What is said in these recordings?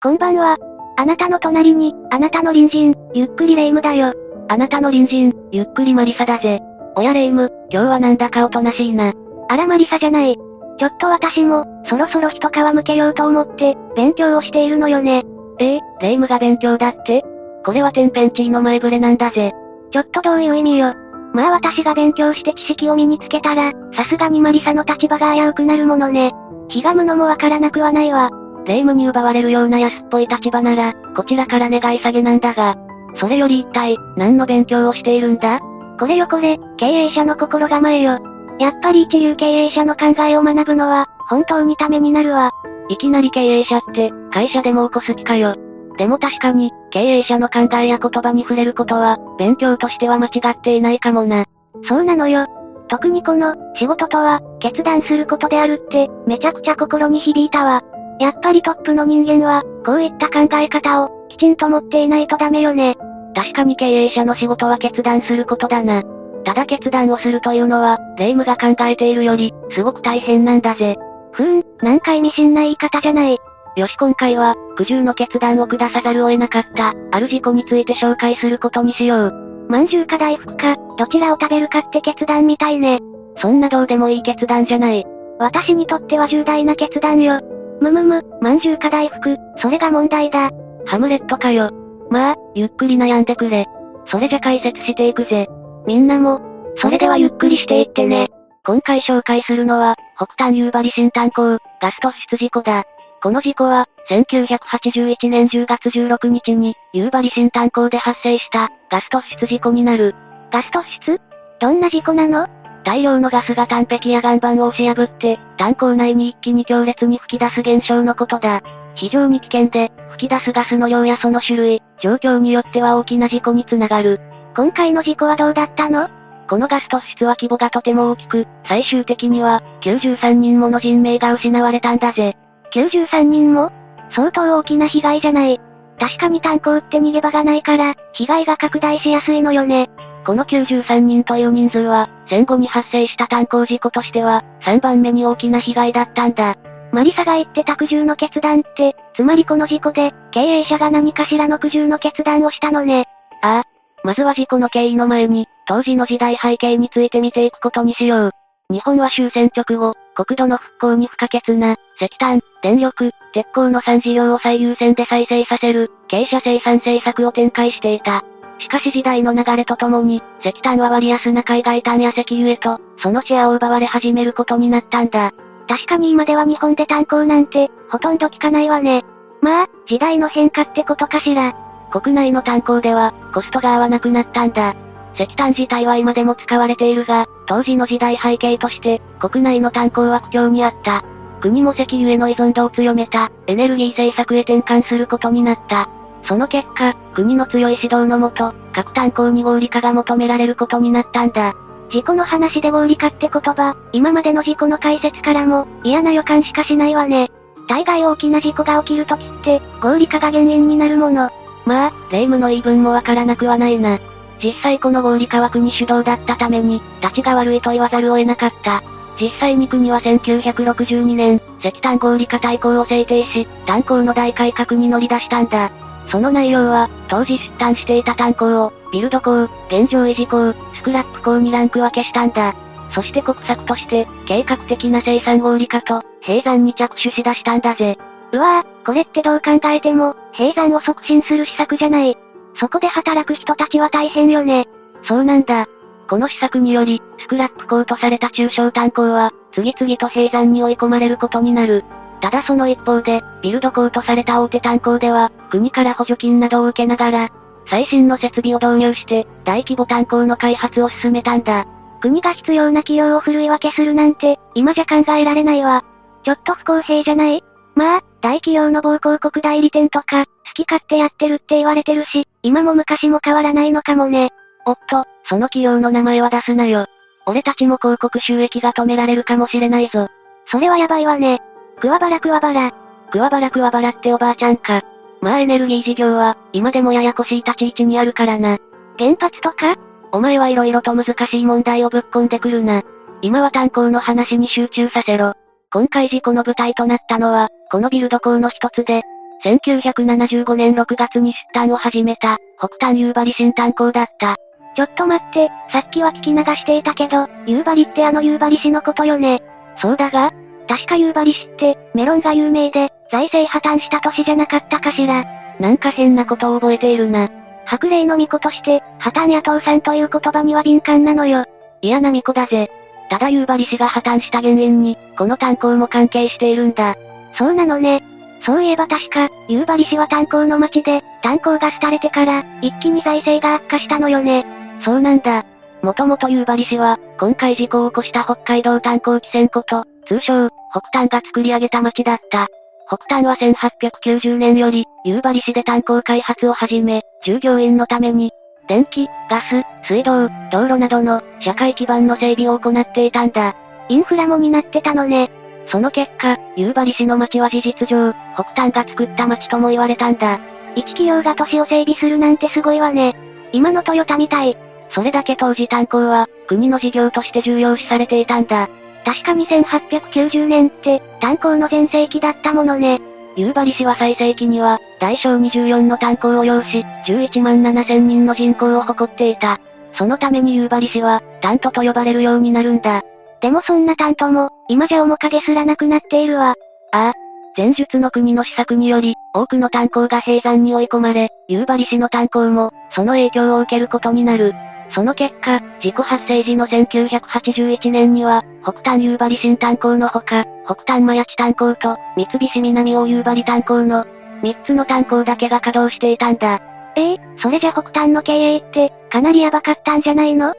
こんばんは。あなたの隣に、あなたの隣人、ゆっくりレ夢ムだよ。あなたの隣人、ゆっくりマリサだぜ。おやレ夢ム、今日はなんだかおとなしいな。あらマリサじゃない。ちょっと私も、そろそろ一皮向けようと思って、勉強をしているのよね。ええレ夢ムが勉強だって？これは天変地異の前触れなんだぜ。ちょっとどういう意味よ。まあ私が勉強して知識を身につけたら、さすがにマリサの立場が危うくなるものね。気がむのもわからなくはないわ。霊夢に奪われるような安っぽい立場なら、こちらから願い下げなんだが、それより一体、何の勉強をしているんだ？これよこれ、経営者の心構えよ。やっぱり一流経営者の考えを学ぶのは、本当にためになるわ。いきなり経営者って、会社でも起こす気かよ。でも確かに、経営者の考えや言葉に触れることは、勉強としては間違っていないかもな。そうなのよ。特にこの、仕事とは、決断することであるって、めちゃくちゃ心に響いたわ。やっぱりトップの人間は、こういった考え方を、きちんと持っていないとダメよね。確かに経営者の仕事は決断することだな。ただ決断をするというのは、霊夢が考えているより、すごく大変なんだぜ。ふーん、なんか意味深な言い方じゃない。よし今回は、苦渋の決断を下さざるを得なかった、ある事故について紹介することにしよう。まんじゅうか大福か、どちらを食べるかって決断みたいね。そんなどうでもいい決断じゃない。私にとっては重大な決断よ。むむむ、まんじゅうか大福、それが問題だ。ハムレットかよ。まあ、ゆっくり悩んでくれ。それじゃ解説していくぜ。みんなも、それではゆっくりしていってね。今回紹介するのは、北端夕張新炭鉱、ガスト出事故だ。この事故は、1981年10月16日に、夕張新炭鉱で発生した、ガスト出事故になる。ガスト出どんな事故なの大量のガスが炭壁や岩盤を押し破って、炭鉱内に一気に強烈に吹き出す現象のことだ。非常に危険で、吹き出すガスの量やその種類、状況によっては大きな事故につながる。今回の事故はどうだったの？このガス突出は規模がとても大きく、最終的には、93人もの人命が失われたんだぜ。93人も？相当大きな被害じゃない。確かに炭鉱って逃げ場がないから、被害が拡大しやすいのよね。この93人という人数は、戦後に発生した炭鉱事故としては、3番目に大きな被害だったんだ。マリサが言ってた苦渋の決断って、つまりこの事故で、経営者が何かしらの苦渋の決断をしたのね。ああ。まずは事故の経緯の前に、当時の時代背景について見ていくことにしよう。日本は終戦直後、国土の復興に不可欠な、石炭、電力、鉄鋼の産事業を最優先で再生させる、傾斜生産政策を展開していた。しかし時代の流れとともに、石炭は割安な海外炭や石油へと、そのシェアを奪われ始めることになったんだ。確かに今では日本で炭鉱なんて、ほとんど聞かないわね。まあ、時代の変化ってことかしら。国内の炭鉱では、コストが合わなくなったんだ。石炭自体は今でも使われているが、当時の時代背景として、国内の炭鉱は苦境にあった。国も石油への依存度を強めた、エネルギー政策へ転換することになった。その結果、国の強い指導のもと、各炭鉱に合理化が求められることになったんだ。事故の話で合理化って言葉、今までの事故の解説からも、嫌な予感しかしないわね。大概大きな事故が起きるときって、合理化が原因になるもの。まあ、霊夢の言い分もわからなくはないな。実際この合理化は国主導だったために、立ちが悪いと言わざるを得なかった。実際に国は1962年、石炭合理化大綱を制定し、炭鉱の大改革に乗り出したんだ。その内容は、当時出炭していた炭鉱を、ビルド鉱、現状維持鉱、スクラップ鉱にランク分けしたんだ。そして国策として、計画的な生産合理化と、閉山に着手しだしたんだぜ。うわぁ、これってどう考えても、閉山を促進する施策じゃない。そこで働く人たちは大変よね。そうなんだ。この施策により、スクラップ工とされた中小炭鉱は、次々と閉山に追い込まれることになる。ただその一方で、ビルド工とされた大手炭鉱では、国から補助金などを受けながら、最新の設備を導入して、大規模炭鉱の開発を進めたんだ。国が必要な企業を振るい分けするなんて、今じゃ考えられないわ。ちょっと不公平じゃない？まあ、大企業の某広告代理店とか、好き勝手やってるって言われてるし、今も昔も変わらないのかもね。おっと、その企業の名前は出すなよ。俺たちも広告収益が止められるかもしれないぞ。それはやばいわね。桑原桑原。桑原桑原っておばあちゃんか。まあエネルギー事業は、今でもややこしい立ち位置にあるからな。原発とか？お前は色々と難しい問題をぶっ込んでくるな。今は炭鉱の話に集中させろ。今回事故の舞台となったのは、このビルド港の一つで、1975年6月に出端を始めた、北端夕張新炭鉱だった。ちょっと待って、さっきは聞き流していたけど、夕張ってあの夕張市のことよね。そうだが確か夕張市って、メロンが有名で、財政破綻した年じゃなかったかしら。なんか変なことを覚えているな。白霊の巫女として、破綻や倒産という言葉には敏感なのよ。嫌な巫女だぜ。ただ夕張市が破綻した原因に、この炭鉱も関係しているんだ。そうなのね。そういえば確か、夕張市は炭鉱の町で、炭鉱が廃れてから、一気に財政が悪化したのよね。そうなんだ。もともと夕張市は、今回事故を起こした北海道炭鉱汽船こと、通称、北炭が作り上げた町だった。北炭は1890年より、夕張市で炭鉱開発を始め、従業員のために、電気、ガス、水道、道路などの、社会基盤の整備を行っていたんだ。インフラも担ってたのね。その結果、夕張市の町は事実上、北炭が作った町とも言われたんだ。一企業が都市を整備するなんてすごいわね。今のトヨタみたい。それだけ当時炭鉱は、国の事業として重要視されていたんだ。確か2890年って、炭鉱の全盛期だったものね。夕張市は最盛期には、大小24の炭鉱を要し、11万7千人の人口を誇っていた。そのために夕張市は、炭都と呼ばれるようになるんだ。でもそんな炭都も、今じゃ面影すらなくなっているわ。ああ。前述の国の施策により、多くの炭鉱が閉山に追い込まれ、夕張市の炭鉱も、その影響を受けることになる。その結果、事故発生時の1981年には、北端夕張新炭鉱のほか、北端マヤチ炭鉱と、三菱南大夕張炭鉱の、三つの炭鉱だけが稼働していたんだ。ええー、それじゃ北端の経営って、かなりヤバかったんじゃないの？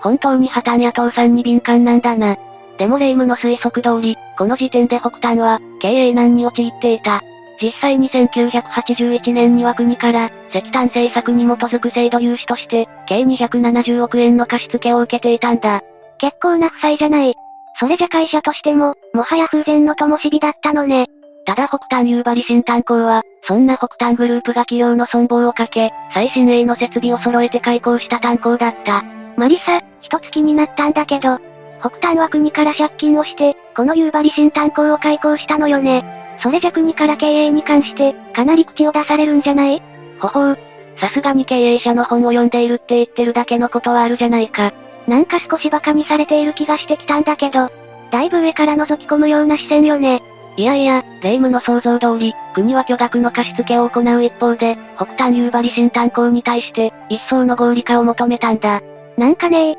本当に破綻や倒産に敏感なんだな。でも霊夢の推測通り、この時点で北端は、経営難に陥っていた。実際に1981年には国から、石炭政策に基づく制度融資として、計270億円の貸付を受けていたんだ。結構な負債じゃない。それじゃ会社としても、もはや風前の灯火だったのね。ただ北端夕張新炭鉱は、そんな北端グループが企業の存亡をかけ、最新鋭の設備を揃えて開港した炭鉱だった。マリサ、一月になったんだけど、北端は国から借金をして、この夕張新炭鉱を開港したのよね。それじゃ国から経営に関して、かなり口を出されるんじゃない？ほほう。さすがに経営者の本を読んでいるって言ってるだけのことはあるじゃないか。なんか少し馬鹿にされている気がしてきたんだけど、だいぶ上から覗き込むような視線よね。いやいや、霊夢の想像通り、国は巨額の貸付を行う一方で、北端夕張新炭鉱に対して、一層の合理化を求めたんだ。なんかね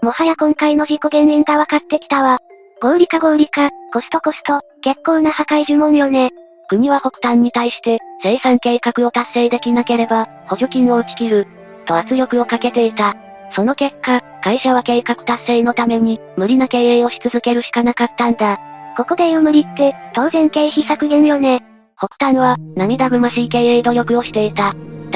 もはや今回の事故原因が分かってきたわ。合理化合理化、コストコスト、結構な破壊呪文よね。国は北端に対して、生産計画を達成できなければ、補助金を打ち切る、と圧力をかけていた。その結果、会社は計画達成のために、無理な経営をし続けるしかなかったんだ。ここで言う無理って、当然経費削減よね。北端は、涙ぐましい経営努力をしていた。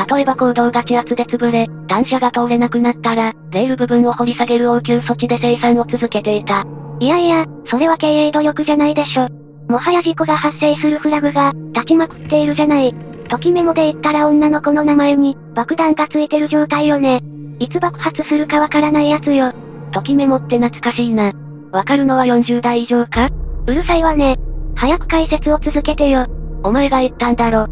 例えば行動が地圧で潰れ、単車が通れなくなったら、レール部分を掘り下げる応急措置で生産を続けていた。いやいや、それは経営努力じゃないでしょ。もはや事故が発生するフラグが、立ちまくっているじゃない。ときメモで言ったら女の子の名前に、爆弾がついてる状態よね。いつ爆発するかわからないやつよ。ときメモって懐かしいな。わかるのは40代以上か？うるさいわね。早く解説を続けてよ。お前が言ったんだろ。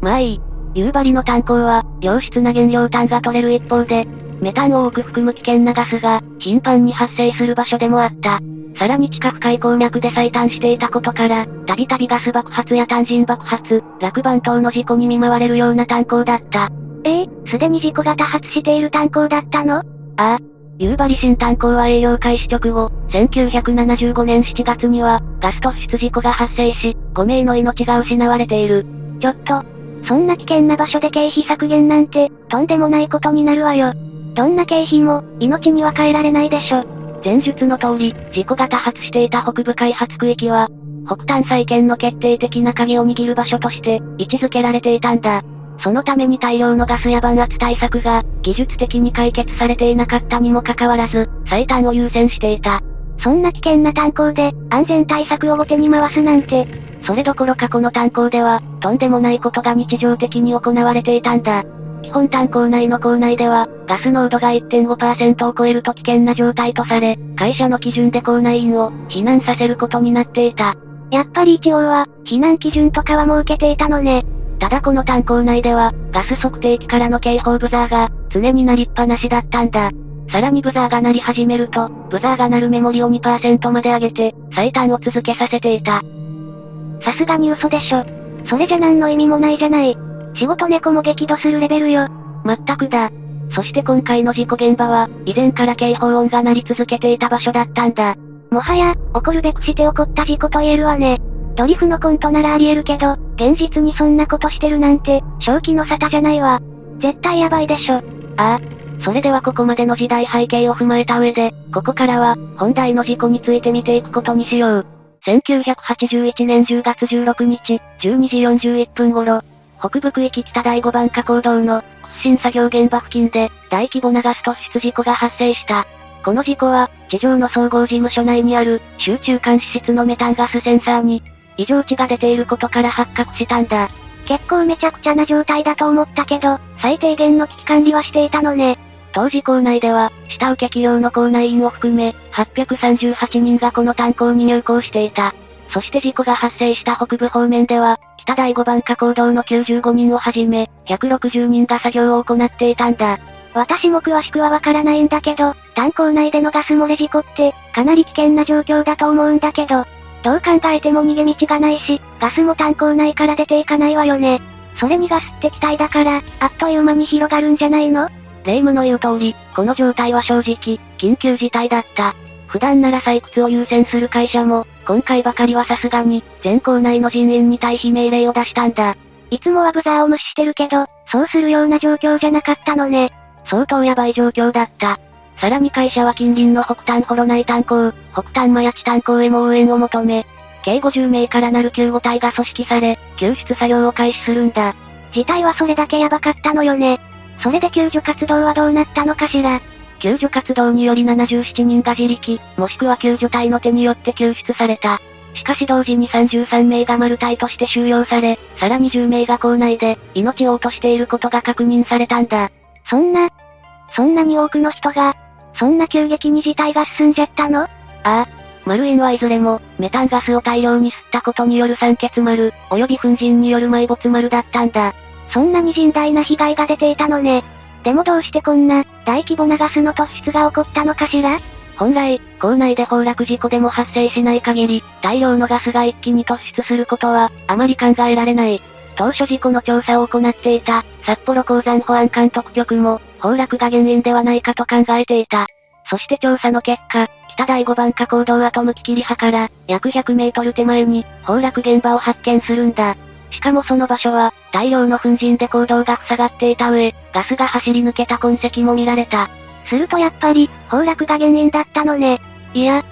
まあいい。夕張の炭鉱は、良質な原料炭が取れる一方で、メタンを多く含む危険なガスが、頻繁に発生する場所でもあった。さらに地下深い鉱脈で最短していたことから、たびたびガス爆発や単人爆発、落盤等の事故に見舞われるような炭鉱だった。ええー、すでに事故が多発している炭鉱だったの？ああ。夕張新炭鉱は営業開始直後、1975年7月には、ガス突出事故が発生し、5名の命が失われている。ちょっと、そんな危険な場所で経費削減なんて、とんでもないことになるわよ。どんな経費も、命には変えられないでしょ。前述の通り、事故が多発していた北部開発区域は、北端再建の決定的な鍵を握る場所として、位置づけられていたんだ。そのために大量のガスや弾圧対策が、技術的に解決されていなかったにもかかわらず、最短を優先していた。そんな危険な炭鉱で、安全対策を後手に回すなんて。それどころかこの炭鉱では、とんでもないことが日常的に行われていたんだ。基本炭鉱内の構内では、ガス濃度が1.5%を超えると危険な状態とされ、会社の基準で構内員を避難させることになっていた。やっぱり一応は、避難基準とかは設けていたのね。ただこの炭鉱内では、ガス測定器からの警報ブザーが、常に鳴りっぱなしだったんだ。さらにブザーが鳴り始めると、ブザーが鳴るメモリを2%まで上げて、最短を続けさせていた。さすがに嘘でしょ。それじゃ何の意味もないじゃない。仕事猫も激怒するレベルよ。まったくだ。そして今回の事故現場は、以前から警報音が鳴り続けていた場所だったんだ。もはや、起こるべくして起こった事故と言えるわね。ドリフのコントならあり得るけど、現実にそんなことしてるなんて、正気の沙汰じゃないわ。絶対ヤバいでしょ。ああ。それではここまでの時代背景を踏まえた上で、ここからは、本題の事故について見ていくことにしよう。1981年10月16日、12時41分頃、北部区域北第5番加工道の、屈伸作業現場付近で、大規模なガス突出事故が発生した。この事故は、地上の総合事務所内にある、集中監視室のメタンガスセンサーに、異常値が出ていることから発覚したんだ。結構めちゃくちゃな状態だと思ったけど、最低限の危機管理はしていたのね。当時校内では、下請け企業の校内員を含め、838人がこの炭鉱に入校していた。そして事故が発生した北部方面では、北第5番加工道の95人をはじめ、160人が作業を行っていたんだ。私も詳しくはわからないんだけど、炭鉱内でのガス漏れ事故って、かなり危険な状況だと思うんだけど、どう考えても逃げ道がないし、ガスも炭鉱内から出ていかないわよね。それにガスって気体だから、あっという間に広がるんじゃないの？霊夢の言う通り、この状態は正直、緊急事態だった。普段なら採掘を優先する会社も、今回ばかりはさすがに、全校内の人員に退避命令を出したんだ。いつもはブザーを無視してるけど、そうするような状況じゃなかったのね。相当やばい状況だった。さらに会社は近隣の北端ホロ内炭鉱、北端マヤチ炭鉱へも応援を求め、計50名からなる救護隊が組織され、救出作業を開始するんだ。事態はそれだけやばかったのよね。それで救助活動はどうなったのかしら。救助活動により77人が自力、もしくは救助隊の手によって救出された。しかし同時に33名がマル隊として収容され、さらに10名が校内で、命を落としていることが確認されたんだ。そんな、そんなに多くの人が、そんな急激に事態が進んじゃったの？ああ。マルインはいずれも、メタンガスを大量に吸ったことによる酸欠丸、及び粉塵による埋没丸だったんだ。そんなに甚大な被害が出ていたのね。でもどうしてこんな、大規模なガスの突出が起こったのかしら？本来、校内で崩落事故でも発生しない限り、大量のガスが一気に突出することは、あまり考えられない。当初事故の調査を行っていた、札幌鉱山保安監督局も、崩落が原因ではないかと考えていた。そして調査の結果、北第5番加工道跡向き切り派から、約100メートル手前に、崩落現場を発見するんだ。しかもその場所は、大量の粉塵で坑道が塞がっていた上、ガスが走り抜けた痕跡も見られた。するとやっぱり、崩落が原因だったのね。いや、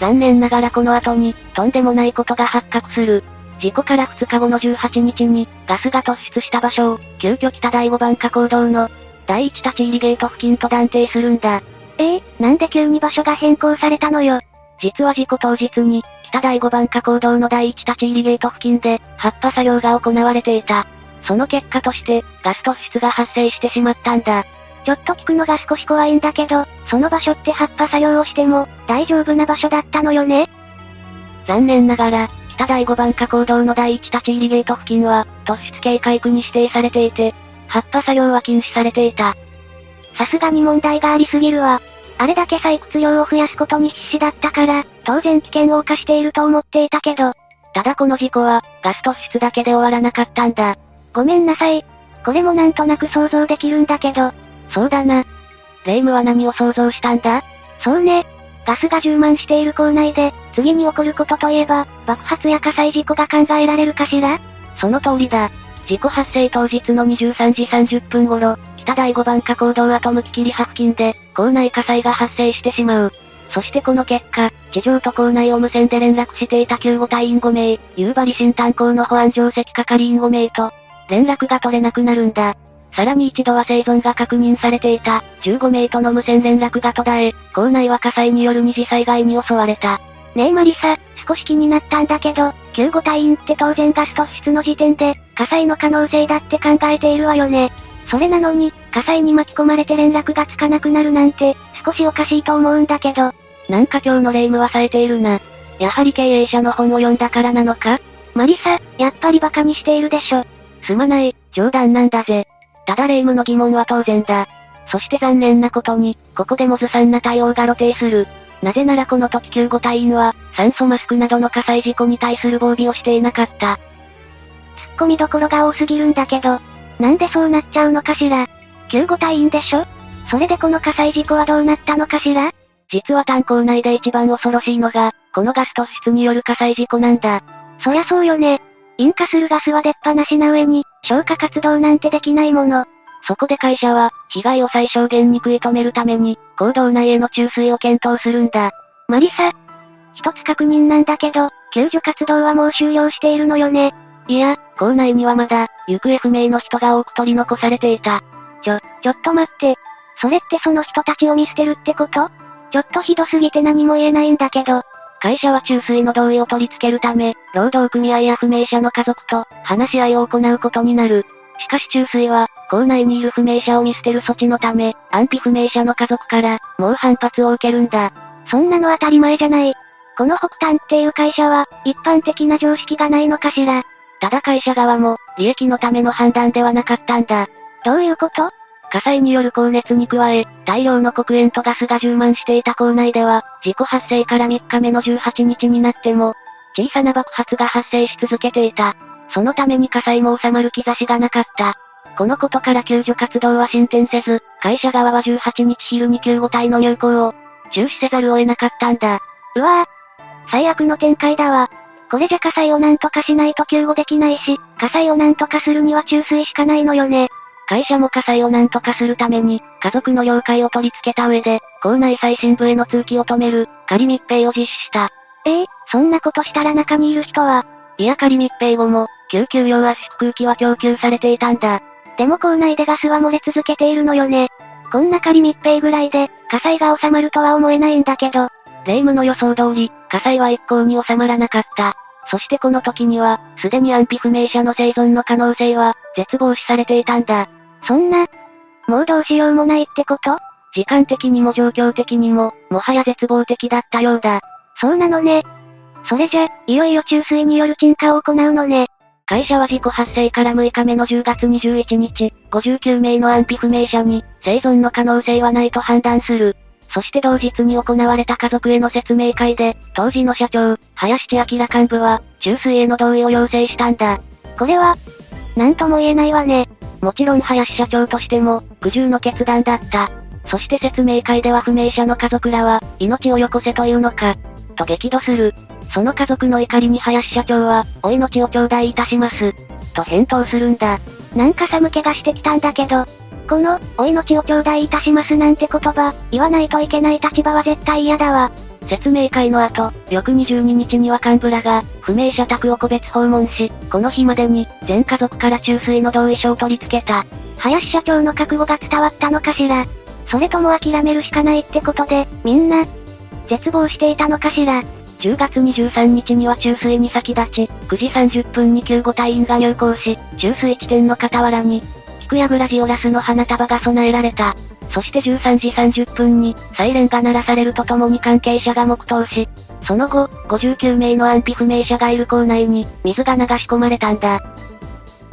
残念ながらこの後に、とんでもないことが発覚する。事故から2日後の18日に、ガスが突出した場所を、急遽北第5番加工道の、第一立ち入りゲート付近と断定するんだ。ええー、なんで急に場所が変更されたのよ？実は事故当日に、北第5番加工道の第一立ち入りゲート付近で、発破作業が行われていた。その結果として、ガス突出が発生してしまったんだ。ちょっと聞くのが少し怖いんだけど、その場所って発破作業をしても、大丈夫な場所だったのよね？残念ながら、北第5番加工道の第一立ち入りゲート付近は、突出警戒区に指定されていて、発破作業は禁止されていた。さすがに問題がありすぎるわ。あれだけ採掘量を増やすことに必死だったから、当然危険を冒していると思っていたけど。ただこの事故は、ガス突出だけで終わらなかったんだ。ごめんなさい。これもなんとなく想像できるんだけど。そうだな。レイムは何を想像したんだ？そうね。ガスが充満している構内で、次に起こることといえば、爆発や火災事故が考えられるかしら？その通りだ。事故発生当日の23時30分頃、北第5番加工道跡向き切り派付近で、校内火災が発生してしまう。そしてこの結果、地上と校内を無線で連絡していた救護隊員5名、夕張新炭鉱の保安上席係員5名と、連絡が取れなくなるんだ。さらに一度は生存が確認されていた、15名との無線連絡が途絶え、校内は火災による二次災害に襲われた。ねえマリサ、少し気になったんだけど、救護隊員って当然ガス突出の時点で、火災の可能性だって考えているわよね。それなのに、火災に巻き込まれて連絡がつかなくなるなんて、少しおかしいと思うんだけど。なんか今日の霊夢は冴えているな。やはり経営者の本を読んだからなのか？マリサ、やっぱり馬鹿にしているでしょ。すまない、冗談なんだぜ。ただ霊夢の疑問は当然だ。そして残念なことに、ここでもずさんな対応が露呈する。なぜならこの時救護隊員は、酸素マスクなどの火災事故に対する防備をしていなかった。突っ込みどころが多すぎるんだけど、なんでそうなっちゃうのかしら。救護隊員でしょ？それでこの火災事故はどうなったのかしら？実は炭鉱内で一番恐ろしいのが、このガス突出による火災事故なんだ。そりゃそうよね。引火するガスは出っ放しな上に、消火活動なんてできないもの。そこで会社は、被害を最小限に食い止めるために、坑道内への注水を検討するんだ。マリサ。一つ確認なんだけど、救助活動はもう終了しているのよね。いや、校内にはまだ、行方不明の人が多く取り残されていた。ちょ、ちょっと待って。それってその人たちを見捨てるってこと？ちょっとひどすぎて何も言えないんだけど。会社は注水の同意を取り付けるため、労働組合や不明者の家族と話し合いを行うことになる。しかし注水は、校内にいる不明者を見捨てる措置のため、安否不明者の家族から、猛反発を受けるんだ。そんなの当たり前じゃない。この北端っていう会社は、一般的な常識がないのかしら。ただ会社側も、利益のための判断ではなかったんだ。どういうこと？火災による高熱に加え、大量の黒煙とガスが充満していた構内では、事故発生から3日目の18日になっても、小さな爆発が発生し続けていた。そのために火災も収まる兆しがなかった。このことから救助活動は進展せず、会社側は18日昼に救護隊の入港を中止せざるを得なかったんだ。うわぁ。最悪の展開だわ。これじゃ火災をなんとかしないと救護できないし、火災をなんとかするには注水しかないのよね。会社も火災をなんとかするために、家族の了解を取り付けた上で、校内最新部への通気を止める、仮密閉を実施した。ええー、そんなことしたら中にいる人は、いや仮密閉後も、救急用圧縮空気は供給されていたんだ。でも校内でガスは漏れ続けているのよね。こんな仮密閉ぐらいで、火災が収まるとは思えないんだけど。霊夢の予想通り、火災は一向に収まらなかった。そしてこの時には、すでに安否不明者の生存の可能性は、絶望視されていたんだ。そんな、もうどうしようもないってこと？時間的にも状況的にも、もはや絶望的だったようだ。そうなのね。それじゃ、いよいよ注水による沈下を行うのね。会社は事故発生から6日目の10月21日、59名の安否不明者に、生存の可能性はないと判断する。そして同日に行われた家族への説明会で、当時の社長、林千明幹部は、注水への同意を要請したんだ。これは、なんとも言えないわね。もちろん林社長としても、苦渋の決断だった。そして説明会では不明者の家族らは、命をよこせというのか、と激怒する。その家族の怒りに林社長は、お命を頂戴いたします。と返答するんだ。なんか寒気がしてきたんだけど、この、お命を頂戴いたしますなんて言葉、言わないといけない立場は絶対嫌だわ。説明会の後、翌22日には幹部らが、不明者宅を個別訪問し、この日までに、全家族から注水の同意書を取り付けた。林社長の覚悟が伝わったのかしら？それとも諦めるしかないってことで、みんな、絶望していたのかしら？10月23日には注水に先立ち、9時30分に救護隊員が入港し、注水地点の傍らに、菊やグラジオラスの花束が備えられた。そして13時30分に、サイレンが鳴らされるとともに関係者が黙祷し、その後、59名の安否不明者がいる校内に、水が流し込まれたんだ。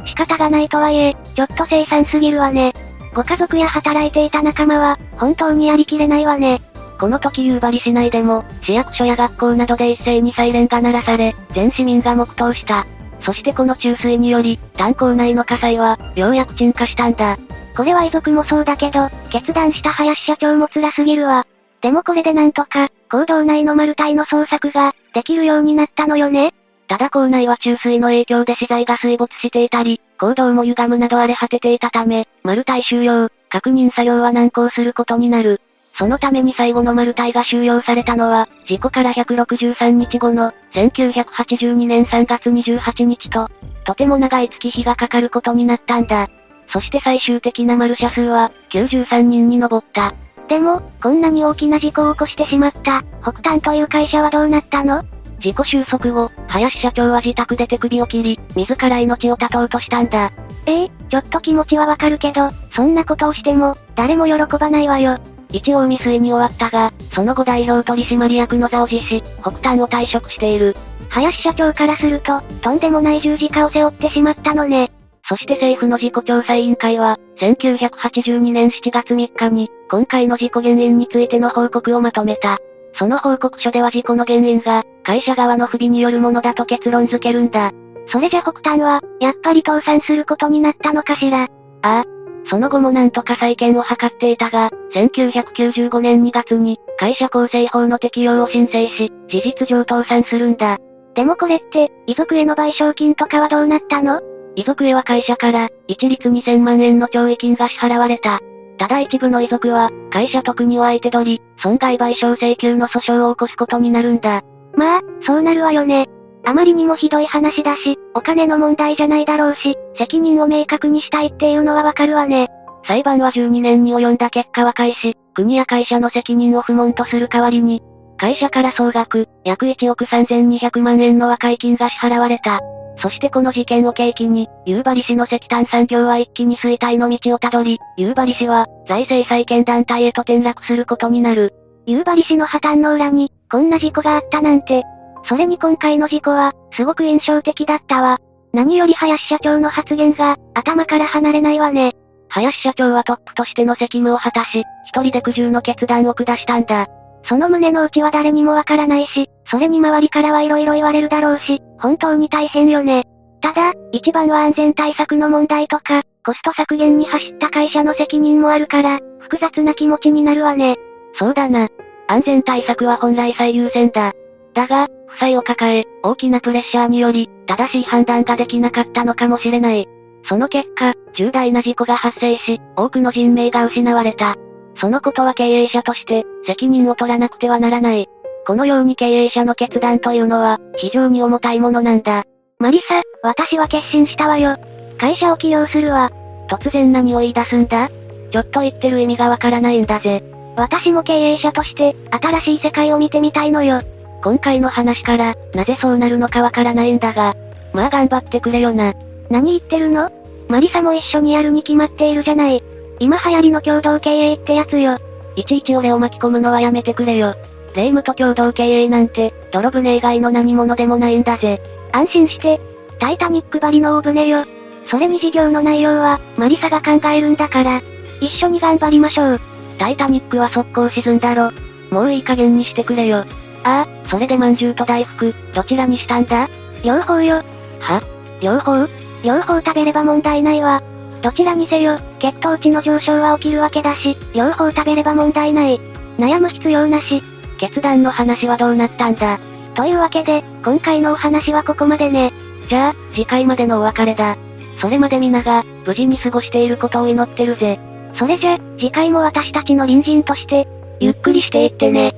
仕方がないとはいえ、ちょっと凄惨すぎるわね。ご家族や働いていた仲間は、本当にやりきれないわね。この時夕張市内でも、市役所や学校などで一斉にサイレンが鳴らされ、全市民が黙祷した。そしてこの注水により、炭鉱内の火災は、ようやく鎮火したんだ。これは遺族もそうだけど、決断した林社長も辛すぎるわ。でもこれでなんとか、行動内のマルタイの捜索が、できるようになったのよね。ただ校内は注水の影響で資材が水没していたり、行動も歪むなど荒れ果てていたため、マルタイ収容、確認作業は難航することになる。そのために最後のマルタイが収容されたのは、事故から163日後の、1982年3月28日と、とても長い月日がかかることになったんだ。そして最終的な丸者数は、93人に上った。でも、こんなに大きな事故を起こしてしまった、北端という会社はどうなったの？事故収束後、林社長は自宅で手首を切り、自ら命を絶とうとしたんだ。ええちょっと気持ちはわかるけど、そんなことをしても、誰も喜ばないわよ。一応未遂に終わったが、その後代表取締役の座を辞し、北端を退職している。林社長からすると、とんでもない十字架を背負ってしまったのね。そして政府の事故調査委員会は、1982年7月3日に、今回の事故原因についての報告をまとめた。その報告書では事故の原因が、会社側の不備によるものだと結論付けるんだ。それじゃ北端は、やっぱり倒産することになったのかしら。ああ。その後もなんとか再建を図っていたが、1995年2月に、会社構成法の適用を申請し、事実上倒産するんだ。でもこれって、遺族への賠償金とかはどうなったの？遺族へは会社から、一律2000万円の懲役金が支払われた。ただ一部の遺族は、会社と国を相手取り、損害賠償請求の訴訟を起こすことになるんだ。まあ、そうなるわよね。あまりにもひどい話だし、お金の問題じゃないだろうし、責任を明確にしたいっていうのはわかるわね。裁判は12年に及んだ結果は開始、国や会社の責任を不問とする代わりに、会社から総額、約1億3200万円の和解金が支払われた。そしてこの事件を契機に、夕張市の石炭産業は一気に衰退の道をたどり、夕張市は、財政再建団体へと転落することになる。夕張市の破綻の裏に、こんな事故があったなんて。それに今回の事故は、すごく印象的だったわ。何より林社長の発言が、頭から離れないわね。林社長はトップとしての責務を果たし、一人で苦渋の決断を下したんだ。その胸の内は誰にもわからないし、それに周りからはいろいろ言われるだろうし、本当に大変よね。ただ、一番は安全対策の問題とか、コスト削減に走った会社の責任もあるから、複雑な気持ちになるわね。そうだな。安全対策は本来最優先だ。だが、負債を抱え、大きなプレッシャーにより、正しい判断ができなかったのかもしれない。その結果、重大な事故が発生し、多くの人命が失われた。そのことは経営者として、責任を取らなくてはならない。このように経営者の決断というのは、非常に重たいものなんだ。マリサ、私は決心したわよ。会社を起用するわ。突然何を言い出すんだ？ちょっと言ってる意味がわからないんだぜ。私も経営者として、新しい世界を見てみたいのよ。今回の話から、なぜそうなるのかわからないんだが、まあ頑張ってくれよな。何言ってるの？マリサも一緒にやるに決まっているじゃない。今流行りの共同経営ってやつよ。いちいち俺を巻き込むのはやめてくれよ。霊夢と共同経営なんて、泥船以外の何者でもないんだぜ。安心して。タイタニック張りの大船よ。それに事業の内容は、マリサが考えるんだから。一緒に頑張りましょう。タイタニックは速攻沈んだろ。もういい加減にしてくれよ。ああ、それで饅頭と大福、どちらにしたんだ？両方よ。は？両方両方食べれば問題ないわ。どちらにせよ、血糖値の上昇は起きるわけだし、両方食べれば問題ない。悩む必要なし。決断の話はどうなったんだ？というわけで、今回のお話はここまでね。じゃあ、次回までのお別れだ。それまで皆が、無事に過ごしていることを祈ってるぜ。それじゃ、次回も私たちの隣人として、ゆっくりしていってね。